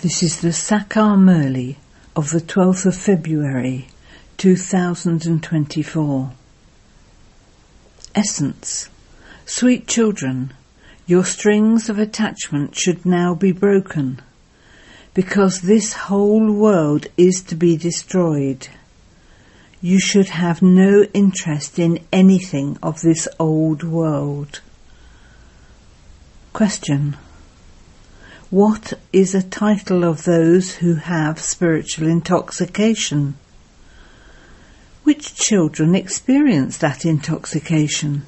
This is the Sakar Murli of the 12th of February 2024. Essence Sweet children, your strings of attachment should now be broken, because this whole world is to be destroyed. You should have no interest in anything of this old world. Question what is a title of those who have spiritual intoxication? Which children experience that intoxication?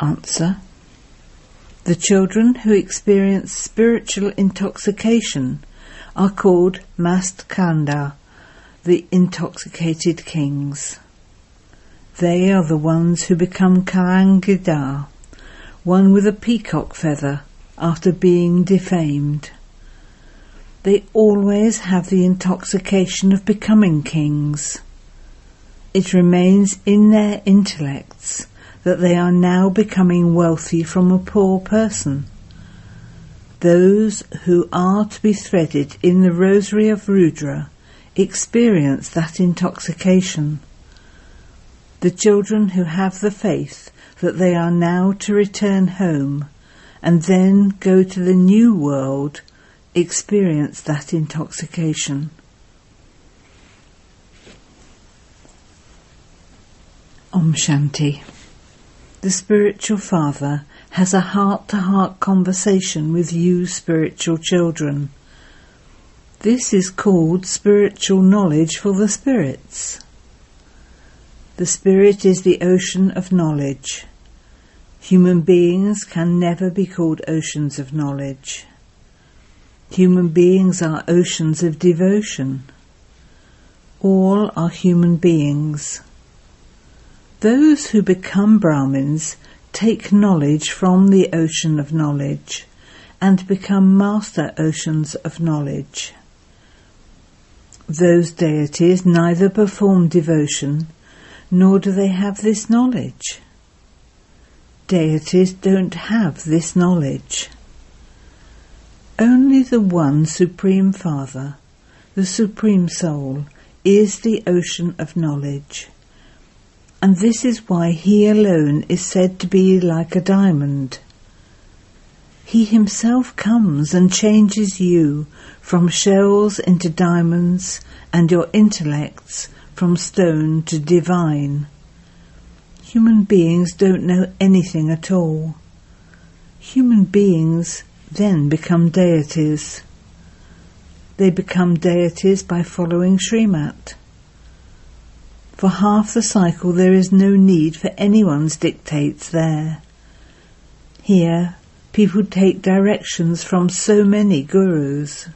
Answer. The children who experience spiritual intoxication are called Mast Kanda, the intoxicated kings. They are the ones who become Kalangidar, one with a peacock feather, after being defamed. They always have the intoxication of becoming kings. It remains in their intellects that they are now becoming wealthy from a poor person. Those who are to be threaded in the rosary of Rudra experience that intoxication. The children who have the faith that they are now to return home and then go to the new world, experience that intoxication. Om Shanti. The spiritual father has a heart to heart conversation with you spiritual children. This is called spiritual knowledge for the spirits. The spirit is the ocean of knowledge. Human beings can never be called oceans of knowledge. Human beings are oceans of devotion. All are human beings. Those who become Brahmins take knowledge from the ocean of knowledge and become master oceans of knowledge. Those deities neither perform devotion nor do they have this knowledge deities don't have this knowledge. Only the one Supreme Father, the Supreme Soul, is the ocean of knowledge. And this is why he alone is said to be like a diamond. He himself comes and changes you from shells into diamonds and your intellects from stone to divine. Human beings don't know anything at all. Human beings then become deities. They become deities by following Srimat. For half the cycle there is no need for anyone's dictates there. Here, people take directions from so many gurus.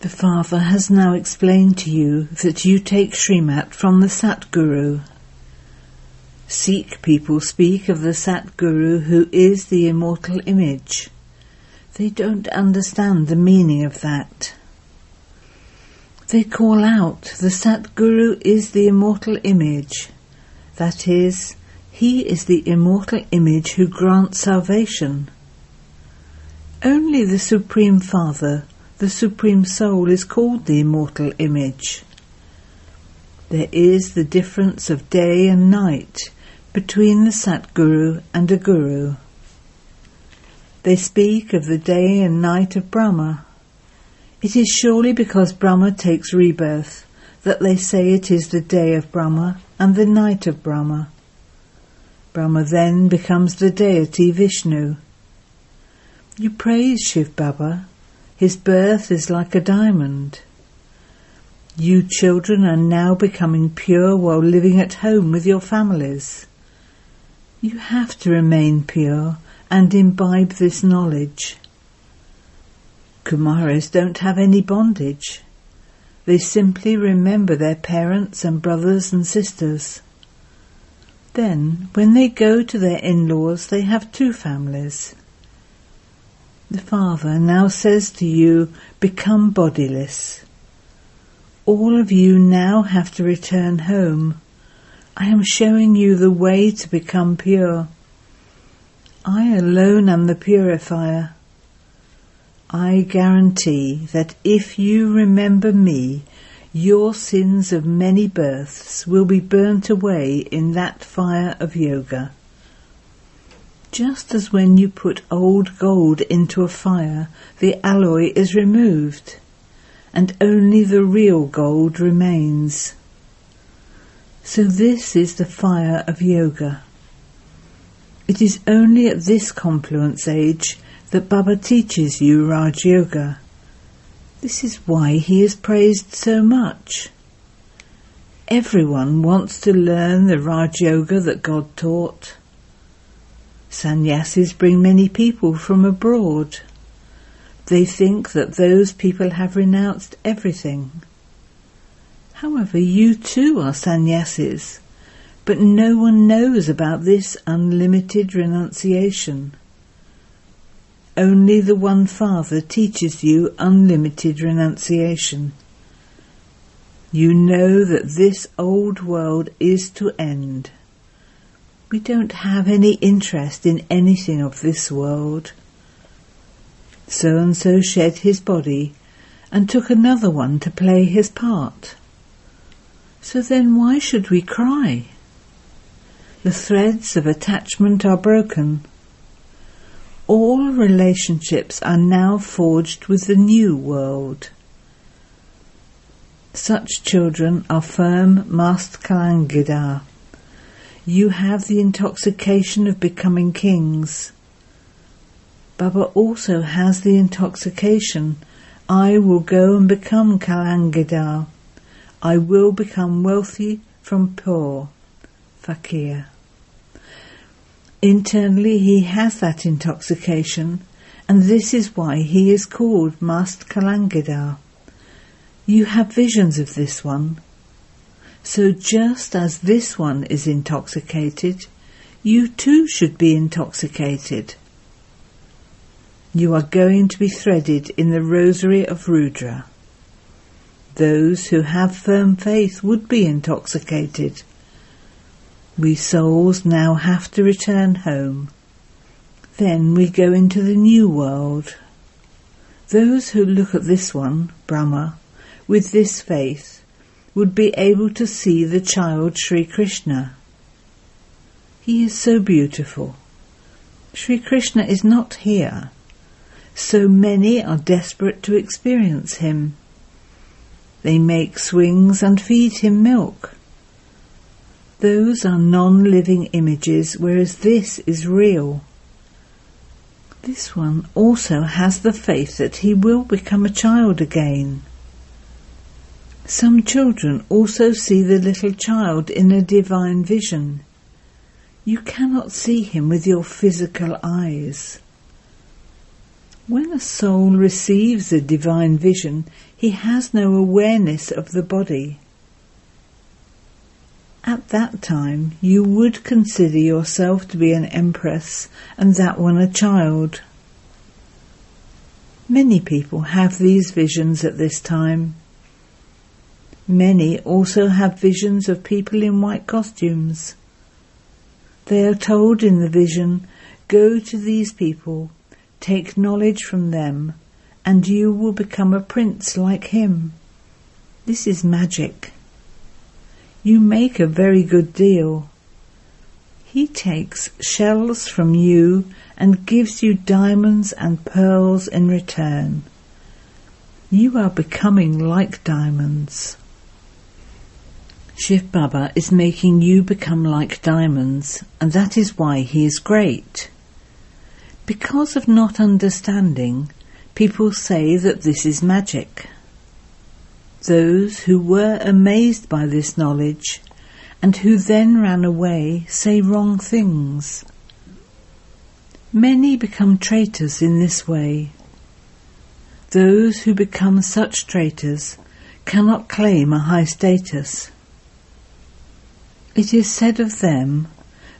The Father has now explained to you that you take Srimat from the Satguru Sikh people speak of the Satguru who is the immortal image. They don't understand the meaning of that. They call out the Satguru is the immortal image. That is, he is the immortal image who grants salvation. Only the Supreme Father, the Supreme Soul, is called the immortal image. There is the difference of day and night between the Satguru and a Guru. They speak of the day and night of Brahma. It is surely because Brahma takes rebirth that they say it is the day of Brahma and the night of Brahma. Brahma then becomes the deity Vishnu. You praise Shiv Baba. His birth is like a diamond. You children are now becoming pure while living at home with your families. You have to remain pure and imbibe this knowledge. Kumaris don't have any bondage. They simply remember their parents and brothers and sisters. Then, when they go to their in-laws, they have two families. The Father now says to you, become bodiless. All of you now have to return home I am showing you the way to become pure. I alone am the purifier. I guarantee that if you remember me, your sins of many births will be burnt away in that fire of yoga. Just as when you put old gold into a fire, the alloy is removed, and only the real gold remains. So this is the fire of yoga. It is only at this confluence age that Baba teaches you Raj Yoga. This is why he is praised so much. Everyone wants to learn the Raj Yoga that God taught. Sannyasis bring many people from abroad. They think that those people have renounced everything. However, you too are sannyasis, but no one knows about this unlimited renunciation. Only the One Father teaches you unlimited renunciation. You know that this old world is to end. We don't have any interest in anything of this world. So and so shed his body and took another one to play his part. So then why should we cry? The threads of attachment are broken all relationships are now forged with the new world. Such children are firm Mast Kalangidar. You have the intoxication of becoming kings. Baba also has the intoxication. I will go and become Kalangidar. I will become wealthy from poor. Fakir. Internally he has that intoxication, and this is why he is called Mast Kalangidar. You have visions of this one. So just as this one is intoxicated, you too should be intoxicated. You are going to be threaded in the rosary of Rudra. Those who have firm faith would be intoxicated. We souls now have to return home. Then we go into the new world. Those who look at this one, Brahma, with this faith, would be able to see the child Sri Krishna. He is so beautiful. Sri Krishna is not here. So many are desperate to experience him. They make swings and feed him milk. Those are non-living images, whereas this is real. This one also has the faith that he will become a child again. Some children also see the little child in a divine vision. You cannot see him with your physical eyes. When a soul receives a divine vision, he has no awareness of the body. At that time, you would consider yourself to be an empress and that one a child. Many people have these visions at this time. Many also have visions of people in white costumes. They are told in the vision, go to these people, take knowledge from them, and you will become a prince like him. This is magic. You make a very good deal. He takes shells from you and gives you diamonds and pearls in return. You are becoming like diamonds. Shiv Baba is making you become like diamonds, and that is why he is great. Because of not understanding, people say that this is magic. Those who were amazed by this knowledge and who then ran away say wrong things. Many become traitors in this way. Those who become such traitors cannot claim a high status. It is said of them,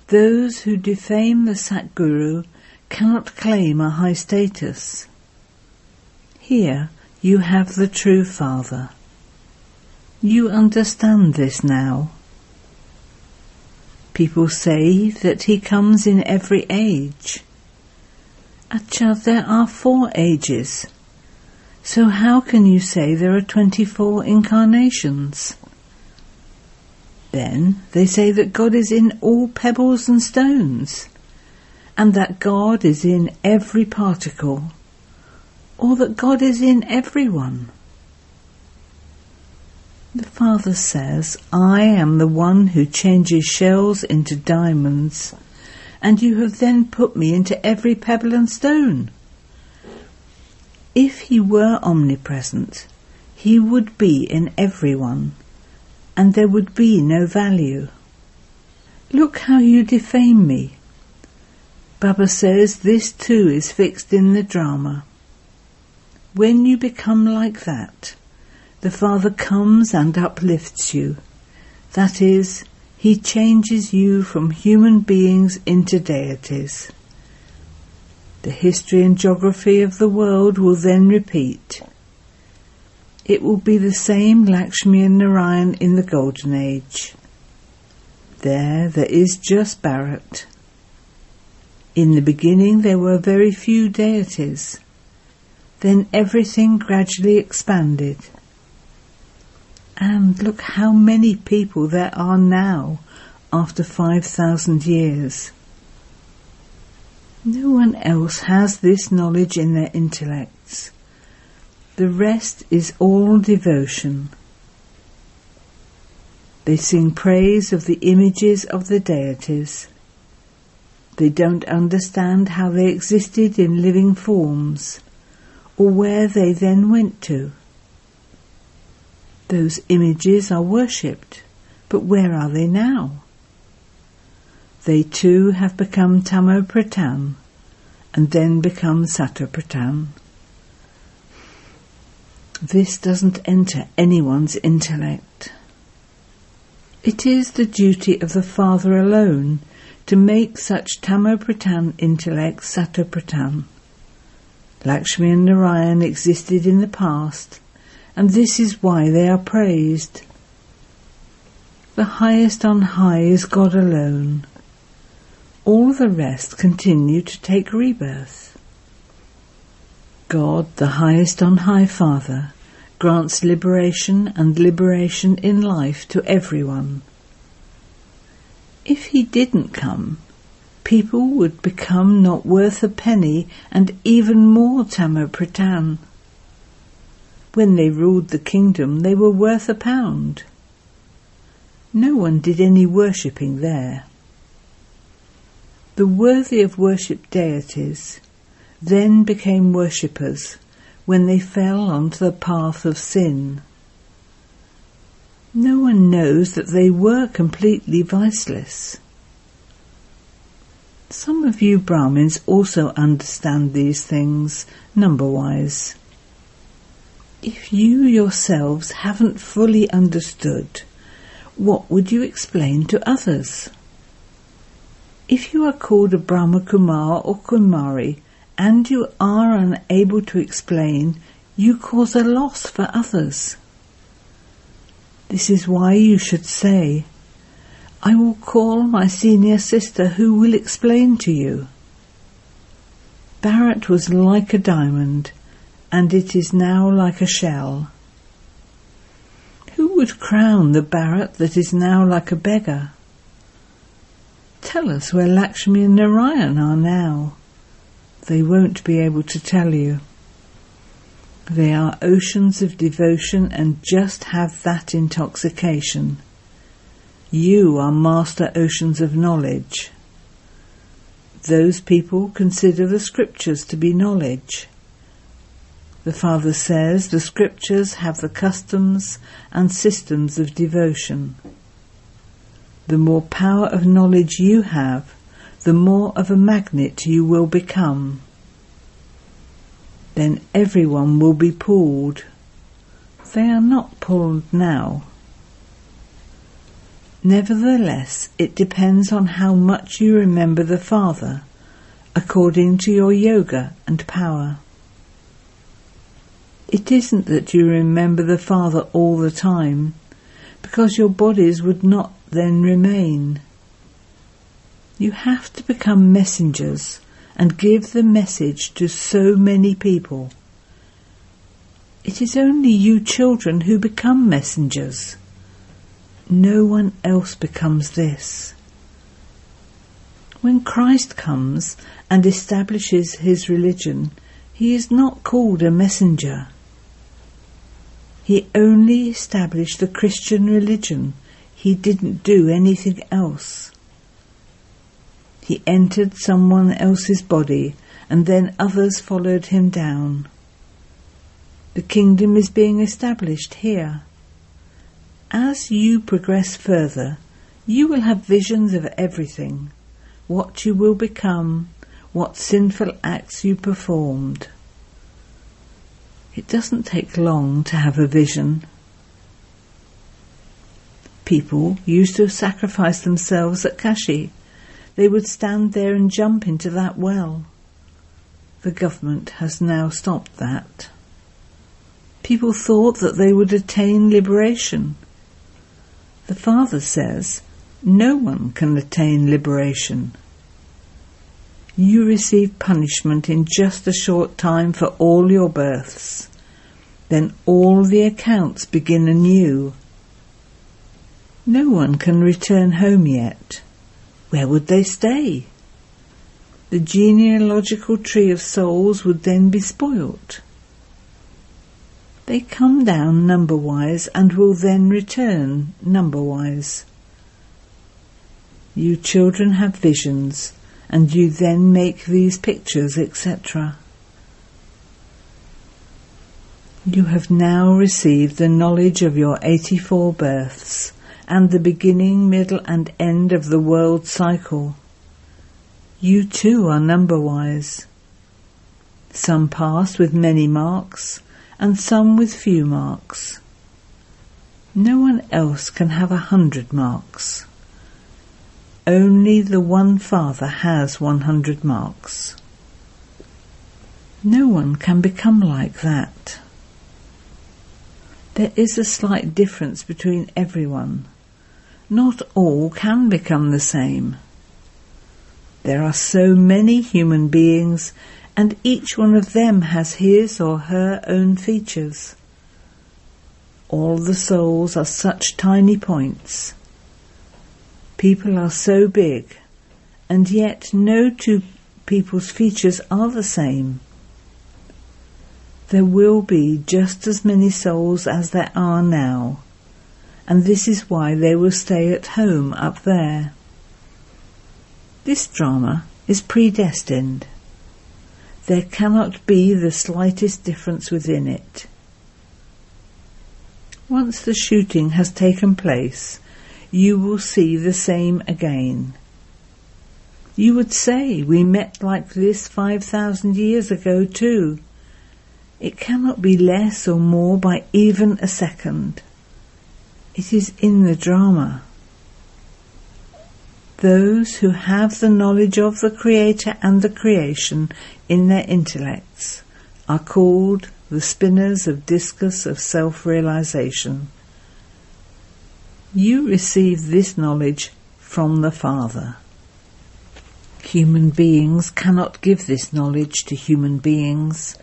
those who defame the Satguru cannot claim a high status. Here you have the true Father. You understand this now. People say that he comes in every age. Acha, uh, there are four ages. So how can you say there are 24 incarnations? Then they say that God is in all pebbles and stones, and that God is in every particle, or that God is in everyone. The Father says, I am the one who changes shells into diamonds, and you have then put me into every pebble and stone. If he were omnipresent, he would be in everyone, and there would be no value. Look how you defame me. Baba says this too is fixed in the drama. When you become like that, the Father comes and uplifts you. That is, he changes you from human beings into deities. The history and geography of the world will then repeat. It will be the same Lakshmi and Narayan in the Golden Age. There, there is just Bharat. In the beginning there were very few deities. Then everything gradually expanded. And look how many people there are now after 5,000 years. No one else has this knowledge in their intellects. The rest is all devotion. They sing praise of the images of the deities. They don't understand how they existed in living forms, or where they then went to. Those images are worshipped, but where are they now? They too have become Tamo Pradhan and then become Sato Pradhan. This doesn't enter anyone's intellect. It is the duty of the Father alone to make such Tamo Pradhan intellect Sato Pradhan. Lakshmi and Narayan existed in the past and this is why they are praised. The highest on high is God alone. All the rest continue to take rebirth. God, the highest on high Father, grants liberation and liberation in life to everyone. If he didn't come, people would become not worth a penny and even more Tamo Pradhan. When they ruled the kingdom, they were worth a pound. No one did any worshipping there. The worthy of worship deities then became worshippers when they fell onto the path of sin. No one knows that they were completely viceless. Some of you Brahmins also understand these things number-wise if you yourselves haven't fully understood, what would you explain to others? If you are called a Brahma Kumar or Kumari and you are unable to explain, you cause a loss for others. This is why you should say, I will call my senior sister who will explain to you. Bharat was like a diamond and it is now like a shell. Who would crown the Bharat that is now like a beggar? Tell us where Lakshmi and Narayan are now. They won't be able to tell you. They are oceans of devotion and just have that intoxication. You are master oceans of knowledge. Those people consider the scriptures to be knowledge. The Father says the scriptures have the customs and systems of devotion. The more power of knowledge you have, the more of a magnet you will become. Then everyone will be pulled. They are not pulled now. Nevertheless, it depends on how much you remember the Father, according to your yoga and power. It isn't that you remember the Father all the time, because your bodies would not then remain. You have to become messengers and give the message to so many people. It is only you children who become messengers. No one else becomes this. When Christ comes and establishes his religion, he is not called a messenger. He only established the Christian religion. He didn't do anything else. He entered someone else's body and then others followed him down. The kingdom is being established here. As you progress further, you will have visions of everything, what you will become, what sinful acts you performed. It doesn't take long to have a vision. People used to sacrifice themselves at Kashi. They would stand there and jump into that well. The government has now stopped that. People thought that they would attain liberation. The Father says, no one can attain liberation. You receive punishment in just a short time for all your births. Then all the accounts begin anew. No one can return home yet. Where would they stay? The genealogical tree of souls would then be spoilt. They come down number-wise and will then return number-wise. You children have visions, and you then make these pictures, etc. You have now received the knowledge of your 84 births and the beginning, middle and end of the world cycle. You too are number-wise. Some pass with many marks, and some with few marks. No one else can have a hundred marks. Only the one Father has one hundred marks. No one can become like that. There is a slight difference between everyone. Not all can become the same. There are so many human beings and each one of them has his or her own features. All the souls are such tiny points. People are so big, and yet no two people's features are the same. There will be just as many souls as there are now, and this is why they will stay at home up there. This drama is predestined. There cannot be the slightest difference within it. Once the shooting has taken place, you will see the same again. You would say we met like this five thousand years ago too. It cannot be less or more by even a second. It is in the drama. Those who have the knowledge of the Creator and the creation in their intellects are called the spinners of discus of self-realization. You receive this knowledge from the Father. Human beings cannot give this knowledge to human beings.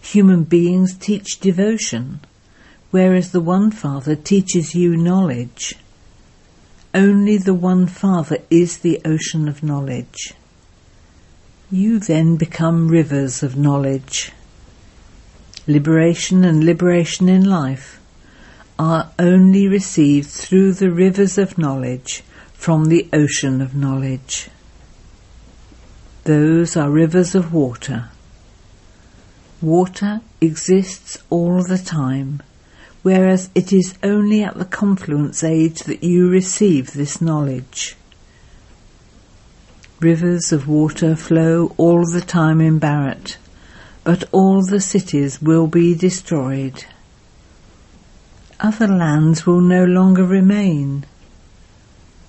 Human beings teach devotion, whereas the One Father teaches you knowledge. Only the One Father is the ocean of knowledge. You then become rivers of knowledge. Liberation and liberation in life are only received through the rivers of knowledge from the ocean of knowledge. Those are rivers of water. Water exists all the time, whereas it is only at the confluence age that you receive this knowledge. Rivers of water flow all the time in Bharat, but all the cities will be destroyed. Other lands will no longer remain.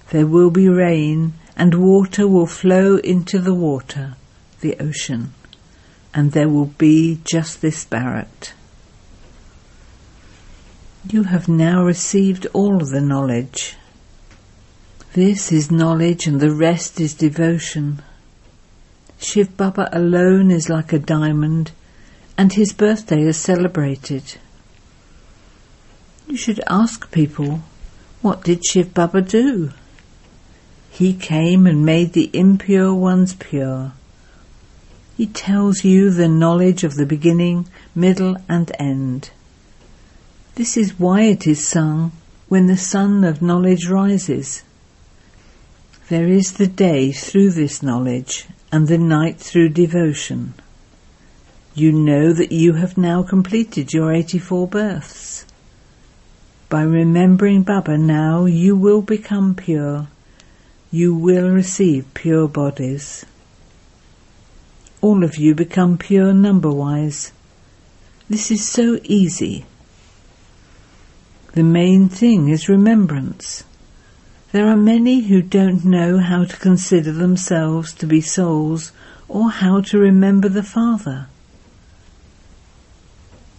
There will be rain and water will flow into the water, the ocean, and there will be just this Bharat. You have now received all the knowledge this is knowledge and the rest is devotion. Shiv Baba alone is like a diamond and his birthday is celebrated. You should ask people, what did Shiv Baba do? He came and made the impure ones pure. He tells you the knowledge of the beginning, middle and end. This is why it is sung when the sun of knowledge rises. There is the day through this knowledge and the night through devotion. You know that you have now completed your 84 births. By remembering Baba now, you will become pure. You will receive pure bodies. All of you become pure number-wise. This is so easy. The main thing is remembrance. There are many who don't know how to consider themselves to be souls or how to remember the Father.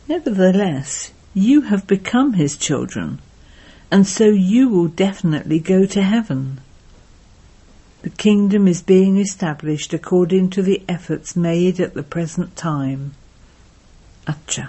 Nevertheless, you have become his children, and so you will definitely go to heaven. The kingdom is being established according to the efforts made at the present time. Acha.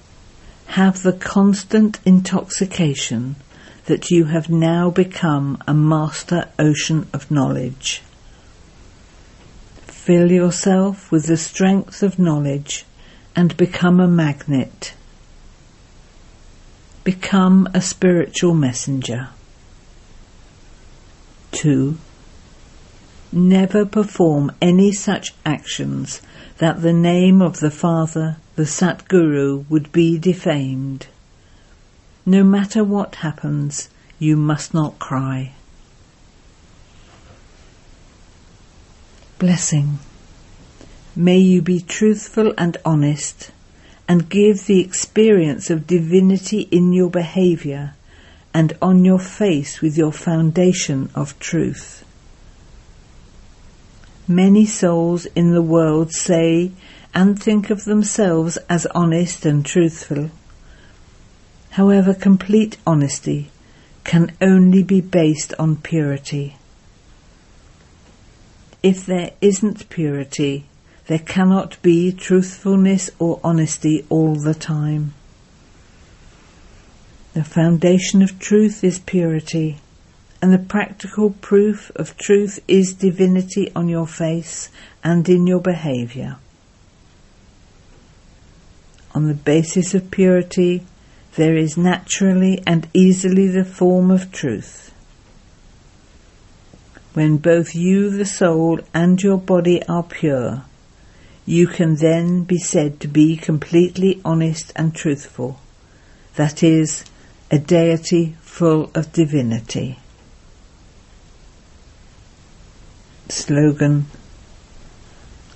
Have the constant intoxication that you have now become a master ocean of knowledge. Fill yourself with the strength of knowledge and become a magnet. Become a spiritual messenger. 2. Never perform any such actions that the name of the Father, the Satguru, would be defamed. No matter what happens, you must not cry. Blessing. May you be truthful and honest and give the experience of divinity in your behaviour and on your face with your foundation of truth. Many souls in the world say and think of themselves as honest and truthful. However, complete honesty can only be based on purity. If there isn't purity, there cannot be truthfulness or honesty all the time. The foundation of truth is purity, and the practical proof of truth is divinity on your face and in your behaviour. On the basis of purity, there is naturally and easily the form of truth. When both you, the soul, and your body are pure, you can then be said to be completely honest and truthful. That is, a deity full of divinity. Slogan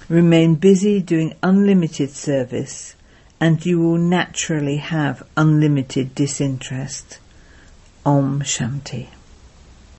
Remain busy doing unlimited service and you will naturally have unlimited disinterest. Om Shanti.